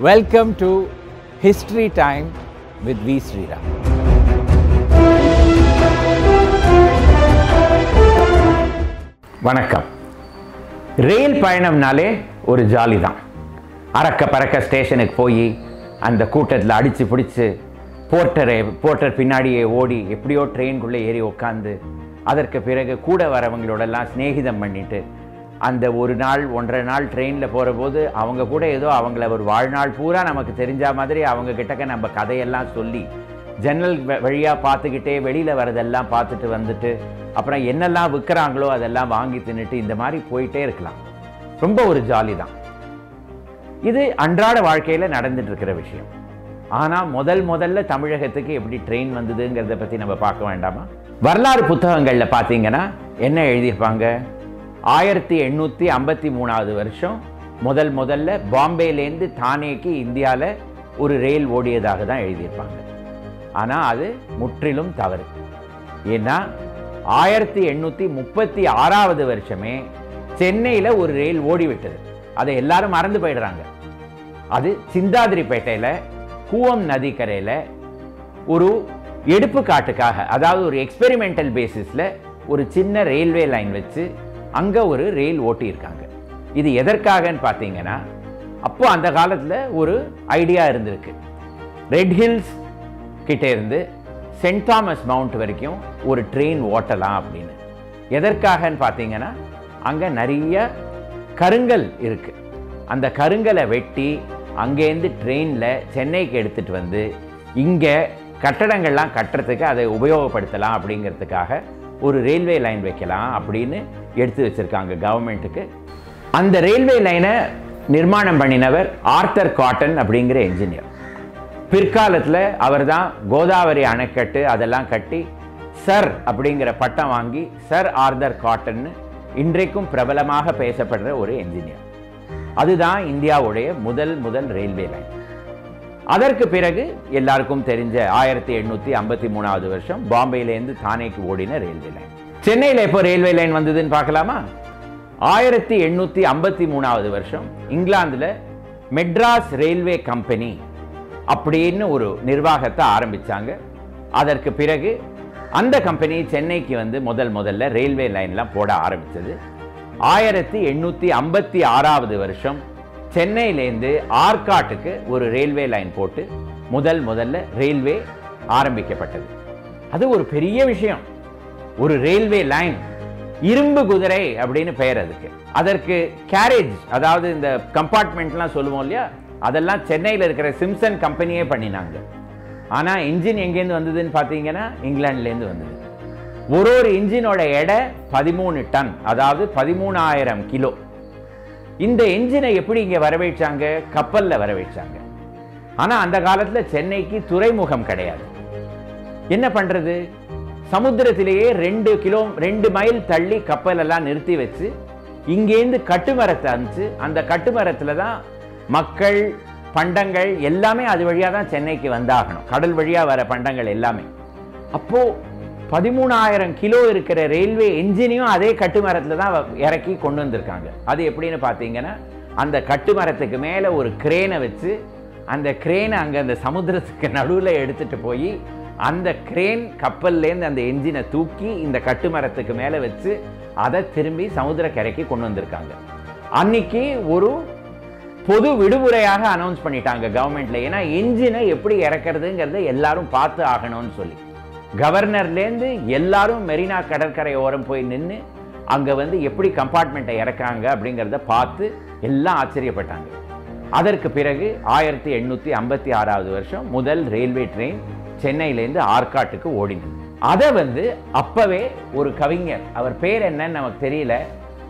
Welcome to history time with V Sriram வணக்கம். ரயில் பயணம்னாலே ஒரு ஜாலி தான் அறக்க பறக்க ஸ்டேஷனுக்கு போய் அந்த கூட்டத்தில் அடித்து பிடிச்சி போர்ட்டரை போர்ட்டர் பின்னாடியே ஓடி எப்படியோ ட்ரெயின்குள்ளே ஏறி உட்காந்து அதற்கு பிறகு கூட வரவங்களோடெல்லாம் சிநேகிதம் பண்ணிட்டு அந்த ஒரு நாள் ஒன்றரை நாள் ட்ரெயினில் போகிறபோது அவங்க கூட ஏதோ அவங்கள ஒரு வாழ்நாள் பூரா நமக்கு தெரிஞ்ச மாதிரி அவங்க கிட்டக்க நம்ம கதையெல்லாம் சொல்லி ஜன்னல் வ- பார்த்துக்கிட்டே வெளியில் வரதெல்லாம் பார்த்துட்டு வந்துட்டு அப்புறம் என்னெல்லாம் விற்கிறாங்களோ அதெல்லாம் வாங்கி தின்னுட்டு இந்த மாதிரி போயிட்டே இருக்கலாம். ரொம்ப ஒரு ஜாலி தான். இது அன்றாட வாழ்க்கையில் நடந்துட்டு இருக்கிற விஷயம். ஆனால் முதல் முதல்ல தமிழகத்துக்கு எப்படி ட்ரெயின் வந்ததுங்கிறத பற்றி நம்ம பார்க்க வேண்டாமா? வரலாறு புத்தகங்களில் பார்த்தீங்கன்னா என்ன எழுதியிருப்பாங்க? ஆயிரத்தி எண்ணூற்றி ஐம்பத்தி மூணாவது வருஷம் முதல் முதல்ல பாம்பேலேருந்து தானேக்கு இந்தியாவில் ஒரு ரயில் ஓடியதாக தான் எழுதியிருப்பாங்க. ஆனால் அது முற்றிலும் தவறு. ஏன்னா ஆயிரத்தி எண்ணூற்றி முப்பத்தி ஆறாவது வருஷமே சென்னையில் ஒரு ரயில் ஓடிவிட்டது. அதை எல்லாரும் மறந்து போயிடுறாங்க. அது சிந்தாதிரிப்பேட்டையில் கூவம் நதிக்கரையில் ஒரு எடுப்புக்காட்டுக்காக அதாவது ஒரு எக்ஸ்பெரிமெண்டல் பேசிஸில் ஒரு சின்ன ரயில்வே லைன் வச்சு அங்கே ஒரு ரயில் ஓட்டியிருக்காங்க. இது எதற்காகன்னு பார்த்தீங்கன்னா அப்போ அந்த காலத்தில் ஒரு ஐடியா இருந்திருக்கு. ரெட் ஹில்ஸ் கிட்டே இருந்து சென்ட் தாமஸ் மவுண்ட் வரைக்கும் ஒரு ட்ரெயின் ஓட்டலாம் அப்படின்னு. எதற்காகன்னு பார்த்தீங்கன்னா அங்கே நிறைய கருங்கல் இருக்குது அந்த கருங்கலை வெட்டி அங்கேருந்து ட்ரெயினில் சென்னைக்கு எடுத்துட்டு வந்து இங்கே கட்டடங்கள்லாம் கட்டுறதுக்கு அதை உபயோகப்படுத்தலாம் அப்படிங்கிறதுக்காக ஒரு ரயில்வே லைன் வைக்கலாம் அப்படின்னு எடுத்து வச்சிருக்காங்க கவர்மெண்ட்டுக்கு அந்த ரயில்வே லைனை நிர்மாணம் பண்ணினவர் ஆர்த்தர் காட்டன் அப்படிங்கிற என்ஜினியர் பிற்காலத்தில் அவர் தான் கோதாவரி அணைக்கட்டு அதெல்லாம் கட்டி சர் அப்படிங்கிற பட்டம் வாங்கி சர் ஆர்தர் காட்டன்னு இன்றைக்கும் பிரபலமாக பேசப்படுற ஒரு என்ஜினியர் அதுதான் இந்தியாவுடைய முதல் முதல் ரயில்வே லைன் அதற்கு பிறகு எல்லாருக்கும் தெரிஞ்ச ஆயிரத்தி எண்ணூத்தி ஐம்பத்தி மூணாவது வருஷம் பாம்பேலேருந்து தானேக்கு ஓடின ரயில்வே லைன். சென்னையில் எப்போ ரயில்வே லைன் வந்ததுன்னு பார்க்கலாமா? ஆயிரத்தி எண்ணூத்தி ஐம்பத்தி மூணாவது வருஷம் இங்கிலாந்துல மெட்ராஸ் ரயில்வே கம்பெனி அப்படின்னு ஒரு நிர்வாகத்தை ஆரம்பிச்சாங்க. அதற்கு பிறகு அந்த கம்பெனி சென்னைக்கு வந்து முதல் முதல்ல ரயில்வே லைன்லாம் போட ஆரம்பிச்சது. ஆயிரத்தி எண்ணூத்தி ஐம்பத்தி ஆறாவது வருஷம் சென்னையிலேருந்து ஆற்காட்டுக்கு ஒரு ரயில்வே லைன் போட்டு முதல் முதல்ல ரயில்வே ஆரம்பிக்கப்பட்டது. அது ஒரு பெரிய விஷயம். ஒரு ரயில்வே லைன் இரும்பு குதிரை அப்படின்னு பெயர் அதுக்கு. அதற்கு கேரேஜ் அதாவது இந்த கம்பார்ட்மெண்ட்லாம் சொல்லுவோம் இல்லையா? அதெல்லாம் சென்னையில் இருக்கிற சிம்சன் கம்பெனியே பண்ணினாங்க. ஆனால் இன்ஜின் எங்கேருந்து வந்ததுன்னு பார்த்தீங்கன்னா இங்கிலாந்துலேருந்து வந்தது. ஒரு ஒரு இன்ஜினோட எடை பதிமூணு டன் அதாவது பதிமூணாயிரம் கிலோ. இந்த என்ஜினை எப்படி இங்கே வரவேற்றாங்க? கப்பலில் வரவேற்றாங்க. ஆனால் அந்த காலத்தில் சென்னைக்கு துறைமுகம் கிடையாது. என்ன பண்ணுறது சமுத்திரத்திலேயே ரெண்டு கிலோ ரெண்டு மைல் தள்ளி கப்பலெல்லாம் நிறுத்தி வச்சு இங்கேருந்து கட்டுமரத்தை அனுப்பிச்சு அந்த கட்டுமரத்தில் தான் மக்கள் பண்டங்கள் எல்லாமே அது வழியாக தான் சென்னைக்கு வந்தாகணும். கடல் வழியாக வர பண்டங்கள் எல்லாமே. அப்போது பதிமூணாயிரம் கிலோ இருக்கிற ரயில்வே என்ஜினையும் அதே கட்டுமரத்தில் தான் இறக்கி கொண்டு வந்திருக்காங்க. அது எப்படின்னு பார்த்தீங்கன்னா அந்த கட்டுமரத்துக்கு மேலே ஒரு கிரேனை வச்சு அந்த கிரேனை அங்கே அந்த சமுத்திரத்துக்கு நடுவில் எடுத்துட்டு போய் அந்த கிரேன் கப்பல்லேருந்து அந்த என்ஜினை தூக்கி இந்த கட்டுமரத்துக்கு மேலே வச்சு அதை திரும்பி சமுத்திரக்கரைக்கு கொண்டு வந்திருக்காங்க. அன்னைக்கு ஒரு பொது விடுமுறையாக அனௌன்ஸ் பண்ணிட்டாங்க கவர்மெண்ட்ல ஏன்னா என்ஜினை எப்படி இறக்குறதுங்கிறத எல்லாரும் பார்த்து ஆகணும்னு சொல்லி. கவர்னர்லேருந்து எல்லாரும் மெரினா கடற்கரை ஓரம் போய் நின்று அங்க வந்து எப்படி கம்பார்ட்மெண்ட்டை இறக்காங்க அப்படிங்கிறத பார்த்து எல்லாம் ஆச்சரியப்பட்டாங்க. அதற்கு பிறகு ஆயிரத்தி எண்ணூத்தி ஐம்பத்தி ஆறாவது வருஷம் முதல் ரயில்வே ட்ரெயின் சென்னையிலேருந்து ஆற்காட்டுக்கு ஓடினது. அதை வந்து அப்பவே ஒரு கவிஞர் அவர் பேர் என்னன்னு நமக்கு தெரியல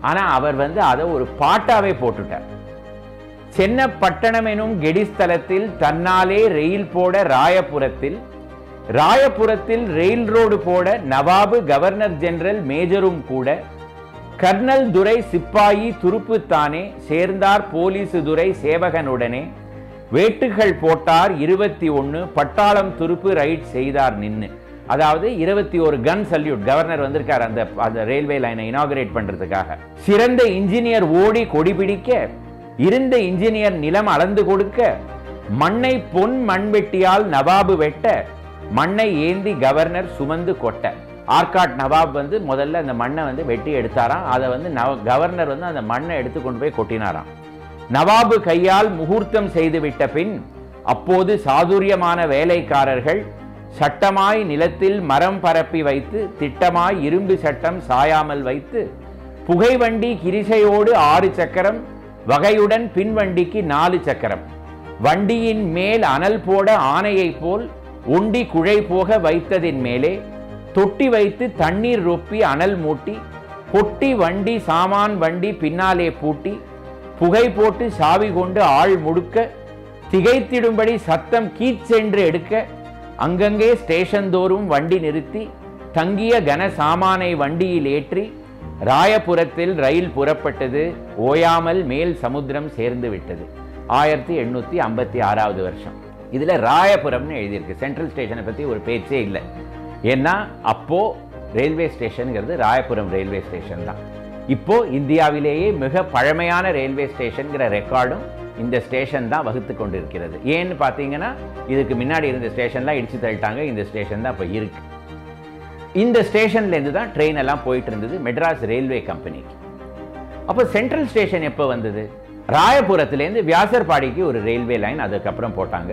ஆனா அவர் வந்து அதை ஒரு பாட்டாவே போட்டுட்டார். சென்னப்பட்டணம் எனும் கெடிஸ்தலத்தில் தன்னாலே ரயில் போட ராயபுரத்தில் ராயபுரத்தில் ரயில் ரோடு போட நவாபு கவர்னர் ஜெனரல் மேஜரும் கூட. கர்னல் துரை சிப்பாயி துருப்புத்தானே சேர்ந்தார் போலீசு துரை சேவகனுடனே. வேட்டுகள் போட்டார் இருபத்தி ஒன்னு பட்டாளம் துருப்பு ரைட் செய்தார் நின்னு. அதாவது இருபத்தி ஒரு கன் சல்யூட் கவர்னர் வந்திருக்கார் அந்த அந்த ரயில்வே லைனை இனாகுரேட் பண்றதுக்காக. சிறந்த இன்ஜினியர் ஓடி கொடி பிடிக்க இருந்த இன்ஜினியர் நிலம் அளந்து கொடுக்க மண்ணை பொன் மண்வெட்டியால் நவாபு வெட்ட மண்ணை ஏந்தி கவர்னர் சுமந்து கொட்ட. ஆர்காட் நவாப் வந்து முதல்ல அந்த மண்ணை வந்து வெட்டி எடுத்தாராம். அதை வந்து நவ கவர்னர் வந்து அந்த மண்ணை எடுத்து கொண்டு போய் கொட்டினாராம். நவாபு கையால் முகூர்த்தம் செய்துவிட்ட பின் அப்போது சாதுரியமான வேலைக்காரர்கள் சட்டமாய் நிலத்தில் மரம் பரப்பி வைத்து திட்டமாய் இரும்பு சட்டம் சாயாமல் வைத்து புகைவண்டி கிரிசையோடு ஆறு சக்கரம் வகையுடன் பின்வண்டிக்கு நாலு சக்கரம். வண்டியின் மேல் அனல் போட ஆணையைப் போல் உண்டி குழை போக வைத்ததின் மேலே தொட்டி வைத்து தண்ணீர் ரொப்பி அனல் மூட்டி பொட்டி வண்டி சாமான் வண்டி பின்னாலே பூட்டி புகை போட்டு சாவி கொண்டு ஆள் முடுக்க திகைத்திடும்படி சத்தம் கீச்சென்று எடுக்க அங்கங்கே ஸ்டேஷன் தோறும் வண்டி நிறுத்தி தங்கிய கன சாமானை வண்டியில் ஏற்றி ராயபுரத்தில் ரயில் புறப்பட்டது ஓயாமல் மேல் சமுத்திரம் சேர்ந்து விட்டது. ஆயிரத்தி எண்ணூற்றி ஐம்பத்தி ஆறாவது வருஷம். இதில் ராயபுரம்னு எழுதியிருக்கு. சென்ட்ரல் ஸ்டேஷனை பற்றி ஒரு பேச்சே இல்லை. ஏன்னா அப்போது ரயில்வே ஸ்டேஷனுங்கிறது ராயபுரம் ரயில்வே ஸ்டேஷன் தான். இப்போது இந்தியாவிலேயே மிக பழமையான ரயில்வே ஸ்டேஷன்கிற ரெக்கார்டும் இந்த ஸ்டேஷன் தான் வகுத்து கொண்டிருக்கிறது. ஏன்னு பார்த்தீங்கன்னா இதுக்கு முன்னாடி இருந்த ஸ்டேஷன்லாம் இடிச்சு தள்ளிட்டாங்க. இந்த ஸ்டேஷன் தான் இப்போ இருக்கு. இந்த ஸ்டேஷன்லேருந்து தான் ட்ரெயின் எல்லாம் போயிட்டு இருந்தது மெட்ராஸ் ரயில்வே கம்பெனிக்கு அப்போ சென்ட்ரல் ஸ்டேஷன் எப்போ வந்தது? ராயபுரத்துலேருந்து வியாசர்பாடிக்கு ஒரு ரயில்வே லைன் அதுக்கப்புறம் போட்டாங்க.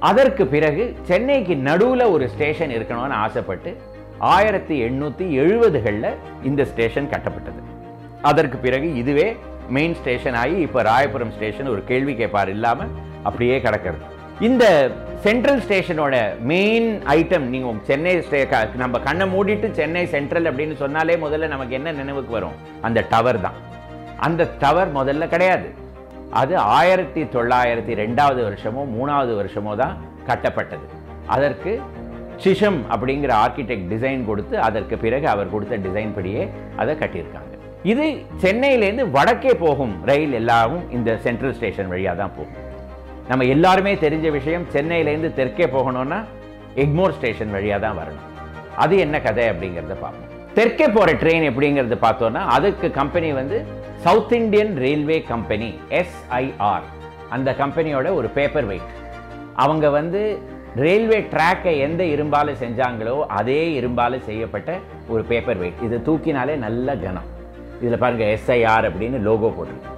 அதற்கு பிறகு சென்னைக்கு நடுவில் ஒரு ஸ்டேஷன் இருக்கணும்னு ஆசைப்பட்டு ஆயிரத்தி எண்ணூற்றி எழுபதுகளில் இந்த ஸ்டேஷன் கட்டப்பட்டது. அதற்கு பிறகு இதுவே மெயின் ஸ்டேஷன் ஆகி இப்போ ராயபுரம் ஸ்டேஷன் ஒரு கேள்வி கேட்பார் இல்லாமல் அப்படியே கிடக்கிறது. இந்த சென்ட்ரல் ஸ்டேஷனோட மெயின் ஐட்டம் நீங்கள் சென்னை ஸ்டே நம்ம கண்ணை மூடிட்டு சென்னை சென்ட்ரல் அப்படின்னு சொன்னாலே முதல்ல நமக்கு என்ன நினைவுக்கு வரும்? அந்த டவர் தான். அந்த டவர் முதல்ல கிடையாது. அது ஆயிரத்தி தொள்ளாயிரத்தி ரெண்டாவது வருஷமோ மூணாவது வருஷமோ தான் கட்டப்பட்டது. அதற்கு சிஷம் அப்படிங்கிற ஆர்கிடெக்ட் டிசைன் கொடுத்து அதற்கு பிறகு அவர் கொடுத்த டிசைன் படியே அதை கட்டியிருக்காங்க. இது சென்னையிலேருந்து வடக்கே போகும் ரயில் எல்லாரும் இந்த சென்ட்ரல் ஸ்டேஷன் வழியாக தான் போகும். நம்ம எல்லாருமே தெரிஞ்ச விஷயம் சென்னையிலேருந்து தெற்கே போகணும்னா எக்மோர் ஸ்டேஷன் வழியாக தான் வரணும். அது என்ன கதை அப்படிங்கிறத பார்ப்போம். தெற்கே போகிற ட்ரெயின் எப்படிங்கிறத பார்த்தோன்னா அதுக்கு கம்பெனி வந்து south Indian railway company SIR அந்த கம்பெனியோட ஒரு பேப்பர் வெயிட் அவங்க வந்து ரயில்வே ட்ராக்கை எந்த இரும்பால் செஞ்சாங்களோ அதே இரும்பால் செய்யப்பட்ட ஒரு பேப்பர் வெயிட் இது தூக்கினாலே நல்ல கனம் இதில் பாருங்கள் எஸ்ஐஆர் அப்படின்னு லோகோ போட்டிருக்கு.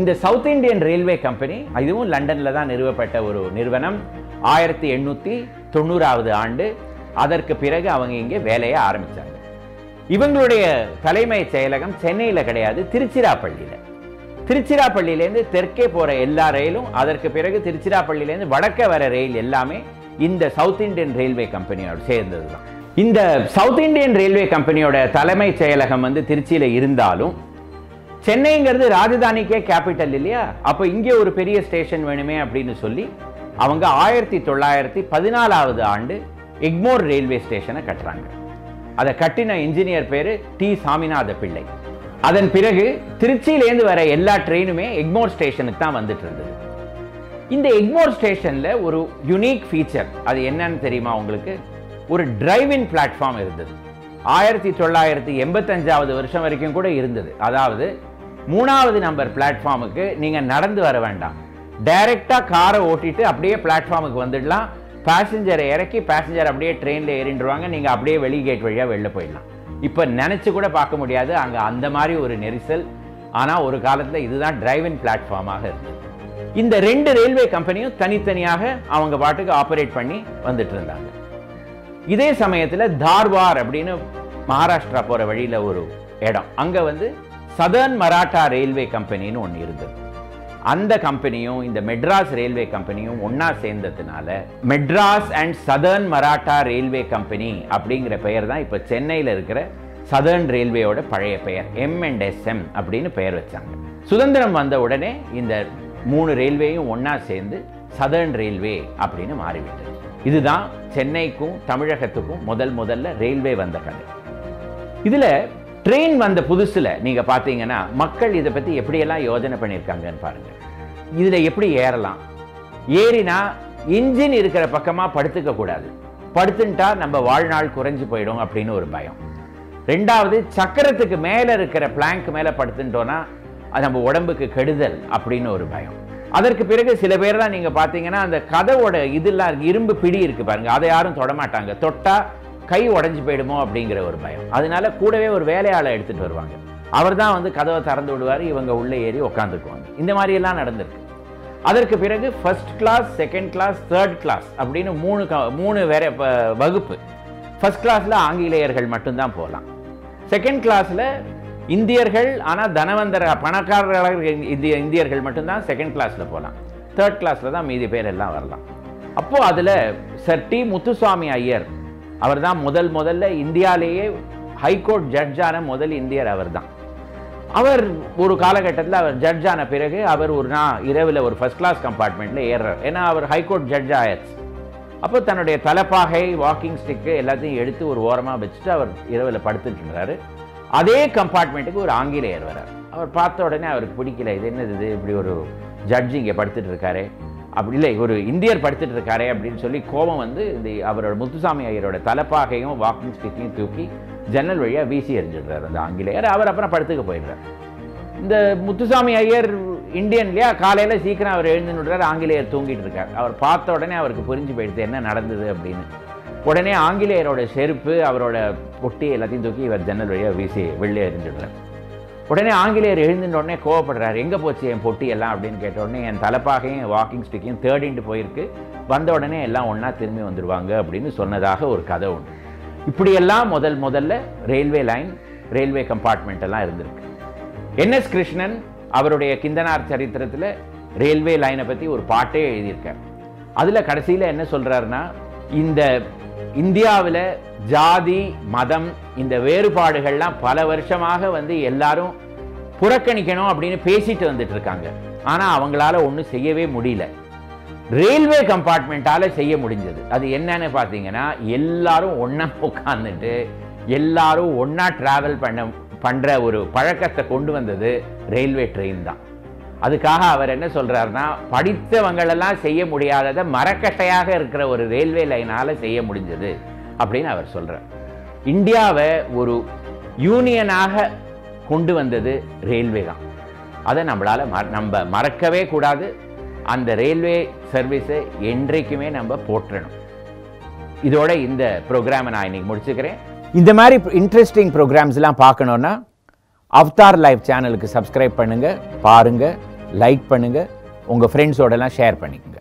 இந்த சவுத் இந்தியன் ரயில்வே கம்பெனி இதுவும் லண்டனில் தான் நிறுவப்பட்ட ஒரு நிறுவனம். ஆயிரத்தி எண்ணூற்றி தொண்ணூறாவது ஆண்டு அதற்கு பிறகு அவங்க இங்கே வேலையை ஆரம்பித்தாங்க இவங்களுடைய தலைமை செயலகம் சென்னையில் கிடையாது திருச்சிராப்பள்ளியில். திருச்சிராப்பள்ளியிலேருந்து தெற்கே போகிற எல்லா ரயிலும் அதற்கு பிறகு திருச்சிராப்பள்ளியிலேருந்து வடக்கே வர ரயில் எல்லாமே இந்த சவுத் இந்தியன் ரயில்வே கம்பெனியோட சேர்ந்தது தான் இந்த சவுத் இந்தியன் ரயில்வே கம்பெனியோட தலைமை செயலகம் வந்து திருச்சியில் இருந்தாலும் சென்னைங்கிறது ராஜதானிக்கே கேபிட்டல் இல்லையா? அப்போ இங்கே ஒரு பெரிய ஸ்டேஷன் வேணுமே அப்படின்னு சொல்லி அவங்க ஆயிரத்தி தொள்ளாயிரத்தி பதினாலாவது ஆண்டு எக்மோர் ரயில்வே ஸ்டேஷனை கட்டுறாங்க. அதை கட்டின இன்ஜினியர் பேரு டி சாமிநாத பிள்ளை. அதன் பிறகு திருச்சியிலேருந்து வர எல்லா ட்ரெயினுமே எக்மோர் ஸ்டேஷனுக்கு தான் வந்துட்டு இருந்தது. இந்த எக்மோர் ஸ்டேஷன்ல ஒரு யுனிக் ஃபீச்சர் அது என்னன்னு தெரியுமா உங்களுக்கு? ஒரு டிரைவின் பிளாட்ஃபார்ம் இருந்தது. ஆயிரத்தி தொள்ளாயிரத்தி எண்பத்தஞ்சாவது வருஷம் வரைக்கும் கூட இருந்தது. அதாவது மூணாவது நம்பர் பிளாட்ஃபார்முக்கு நீங்க நடந்து வர வேண்டாம். டைரெக்டாக காரை ஓட்டிட்டு அப்படியே பிளாட்ஃபார்முக்கு வந்துடலாம். பேசஞ்சரை இறக்கி பேசஞ்சர் அப்படியே ட்ரெயினில் ஏறிண்டுருவாங்க நீங்க அப்படியே வெளி கேட் வழியா வெளில போயிடலாம். இப்போ நினைச்சு கூட பார்க்க முடியாது. அங்க அந்த மாதிரி ஒரு நெரிசல். ஆனா ஒரு காலத்துல இதுதான் டிரைவின் பிளாட்ஃபார்மாக இருந்தது. இந்த ரெண்டு ரயில்வே கம்பெனியும் தனித்தனியாக அவங்க பாட்டுக்கு ஆபரேட் பண்ணி வந்துட்டு இருந்தாங்க. இதே சமயத்துல தார்வார் அப்படின்னு மகாராஷ்டிரா போற வழியில ஒரு இடம். அங்க வந்து சதர்ன் மராட்டா ரயில்வே கம்பெனின்னு ஒன்று இருந்தது. அந்த கம்பெனியும் இந்த மெட்ராஸ் ரயில்வே கம்பெனியும் ஒன்றா சேர்ந்ததுனால Madras and southern Maratha railway company அப்படிங்கிற பெயர் தான் இப்போ சென்னையில் இருக்கிற சதர்ன் ரயில்வேயோட பழைய பெயர் எம் அண்ட் எஸ்எம் அப்படின்னு பெயர் வச்சாங்க. சுதந்திரம் வந்த உடனே இந்த மூணு ரயில்வேயும் ஒன்னா சேர்ந்து சதர்ன் ரயில்வே அப்படின்னு மாறிவிட்டது. இதுதான் சென்னைக்கும் தமிழகத்துக்கும் முதல் முதல்ல ரயில்வே வந்த கதை. இதுல ட்ரெயின் வந்த புதுசுல நீங்க பாத்தீங்கன்னா மக்கள் இதை பத்தி எப்படியெல்லாம் யோசனை பண்ணியிருக்காங்கன்னு பாருங்க. இதுல எப்படி ஏறலாம்? ஏறினா இன்ஜின் இருக்கிற பக்கமா படுத்துக்க கூடாது. படுத்துட்டா நம்ம வாழ்நாள் குறைஞ்சு போயிடும் அப்படின்னு ஒரு பயம். ரெண்டாவது சக்கரத்துக்கு மேல இருக்கிற பிளாங்க் மேல படுத்துட்டோன்னா அது நம்ம உடம்புக்கு கெடுதல் அப்படின்னு ஒரு பயம். அதற்கு பிறகு சில பேர் தான் நீங்க பார்த்தீங்கன்னா அந்த கதவோட இதெல்லாம் இரும்பு பிடி இருக்கு பாருங்க. அதை யாரும் தொடமாட்டாங்க. தொட்டா கை உடஞ்சி போயிடுமோ அப்படிங்கிற ஒரு பயம். அதனால கூடவே ஒரு வேலையாளை எடுத்துகிட்டு வருவாங்க. அவர் தான் வந்து கதவை திறந்து விடுவார் இவங்க உள்ளே ஏறி உட்காந்துக்குவாங்க இந்த மாதிரியெல்லாம் நடந்திருக்கு. அதற்கு பிறகு first class second class third class அப்படின்னு மூணு க- மூணு வேற வகுப்பு. ஃபர்ஸ்ட் கிளாஸில் ஆங்கிலேயர்கள் மட்டும்தான் போகலாம். செகண்ட் கிளாஸில் இந்தியர்கள் ஆனால் தனவந்தர பணக்காரர்கள் இந்திய இந்தியர்கள் மட்டும்தான் செகண்ட் கிளாஸில் போகலாம். தேர்ட் கிளாஸில் தான் மீதி பேர் எல்லாம் வரலாம். அப்போது அதில் சர் டி முத்துசுவாமி ஐயர் அவர் தான் முதல் முதல்ல இந்தியாலேயே ஹைகோர்ட் ஜட்ஜான முதல் இந்தியர் அவர் தான் அவர் ஒரு காலகட்டத்தில் அவர் ஜட்ஜ் ஆன பிறகு அவர் ஒரு நான் இரவில் ஒரு ஃபஸ்ட் கிளாஸ் கம்பார்ட்மெண்ட்டில் ஏறுறார். ஏன்னா அவர் ஹைகோர்ட் ஜட்ஜ் ஆயாச்சு. அப்போ தன்னுடைய தலைப்பாகை வாக்கிங் ஸ்டிக்கு எல்லாத்தையும் எடுத்து ஒரு ஓரமாக வச்சுட்டு அவர் இரவில் படுத்துட்டு இருந்தாரு. அதே கம்பார்ட்மெண்ட்டுக்கு ஒரு ஆங்கிலேயர் வரார் அவர் பார்த்த உடனே அவருக்கு பிடிக்கல. இது என்னது இது? இப்படி ஒரு ஜட்ஜ் இங்கே படுத்துட்டு இருக்காரு. அப்படி இல்லை ஒரு இந்தியர் படுத்துட்டு இருக்காரே அப்படின்னு சொல்லி கோபம் வந்து இந்த அவரோட முத்துசாமி ஐயரோட தலைப்பாகையும் வாக்கிங் ஸ்டிக்கையும் தூக்கி ஜன்னல் வழியாக வீசி எறிஞ்சிடுறாரு அந்த ஆங்கிலேயர். அவர் அப்புறம் படுத்துக்க போயிடுறார். இந்த முத்துசாமி ஐயர் இந்தியன் இல்லையா? காலையில சீக்கிரம் அவர் எழுந்து ஆங்கிலேயர் தூங்கிட்டு இருக்கார். அவர் பார்த்த உடனே அவருக்கு புரிஞ்சு போயிடுது என்ன நடந்தது அப்படின்னு. உடனே ஆங்கிலேயரோட செருப்பு அவரோட பொட்டி எல்லாத்தையும் தூக்கி இவர் ஜன்னல் வழியாக வீசி வெளியே எறிஞ்சிடுறார். உடனே ஆங்கிலேயர் எழுந்துட்ட கோவப்படுறாரு. எங்கே போச்சு என் பொட்டி எல்லாம் அப்படின்னு கேட்ட உடனே என் தலைப்பாகையும் வாக்கிங் ஸ்டிக்கையும் தேடிட்டு போயிருக்கு. வந்த உடனே எல்லாம் ஒன்றா திரும்பி வந்துடுவாங்க அப்படின்னு சொன்னதாக ஒரு கதை உண்டு. இப்படியெல்லாம் முதல் முதல்ல ரயில்வே லைன் ரயில்வே கம்பார்ட்மெண்ட் எல்லாம் இருந்திருக்கு. என்எஸ் கிருஷ்ணன் அவருடைய கிந்தனார் சரித்திரத்தில் ரயில்வே லைனை பற்றி ஒரு பாட்டே எழுதியிருக்கார். அதில் கடைசியில் என்ன சொல்கிறாருன்னா இந்த இந்தியாவில் ஜாதி மதம் இந்த வேறுபாடுகள்லாம் பல வருஷமாக வந்து எல்லாரும் புறக்கணிக்கணும் அப்படின்னு பேசிட்டு வந்துட்டு இருக்காங்க. ஆனால் அவங்களால ஒன்றும் செய்யவே முடியல. ரயில்வே கம்பார்ட்மெண்ட்டால் செய்ய முடிஞ்சது. அது என்னன்னு பார்த்தீங்கன்னா எல்லாரும் ஒன்றா உட்காந்துட்டு எல்லாரும் ஒன்றா ட்ராவல் பண்ண பண்ற ஒரு பழக்கத்தை கொண்டு வந்தது ரயில்வே ட்ரெயின் தான். அதுக்காக அவர் என்ன சொல்கிறாருன்னா படித்தவங்களெல்லாம் செய்ய முடியாததை மரக்கட்டையாக இருக்கிற ஒரு ரயில்வே லைனால செய்ய முடிஞ்சது அப்படின்னு அவர் சொல்கிறார் இந்தியாவை ஒரு யூனியனாக கொண்டு வந்தது ரயில்வே தான். அதை நம்மளால் ம நம்ம மறக்கவே கூடாது. அந்த ரயில்வே சர்வீஸை என்றைக்குமே நம்ம போற்றணும். இதோட இந்த ப்ரோக்ராமை நான் இன்னைக்கு முடிச்சுக்கிறேன். இந்த மாதிரி இன்ட்ரெஸ்டிங் ப்ரோக்ராம்ஸ்லாம் பார்க்கணுன்னா அவ்தார் லைவ் சேனலுக்கு சப்ஸ்கிரைப் பண்ணுங்கள் பாருங்கள் லைக் பண்ணுங்க. உங்க ஃப்ரெண்ட்ஸோடலாம் ஷேர் பண்ணிக்கோங்க.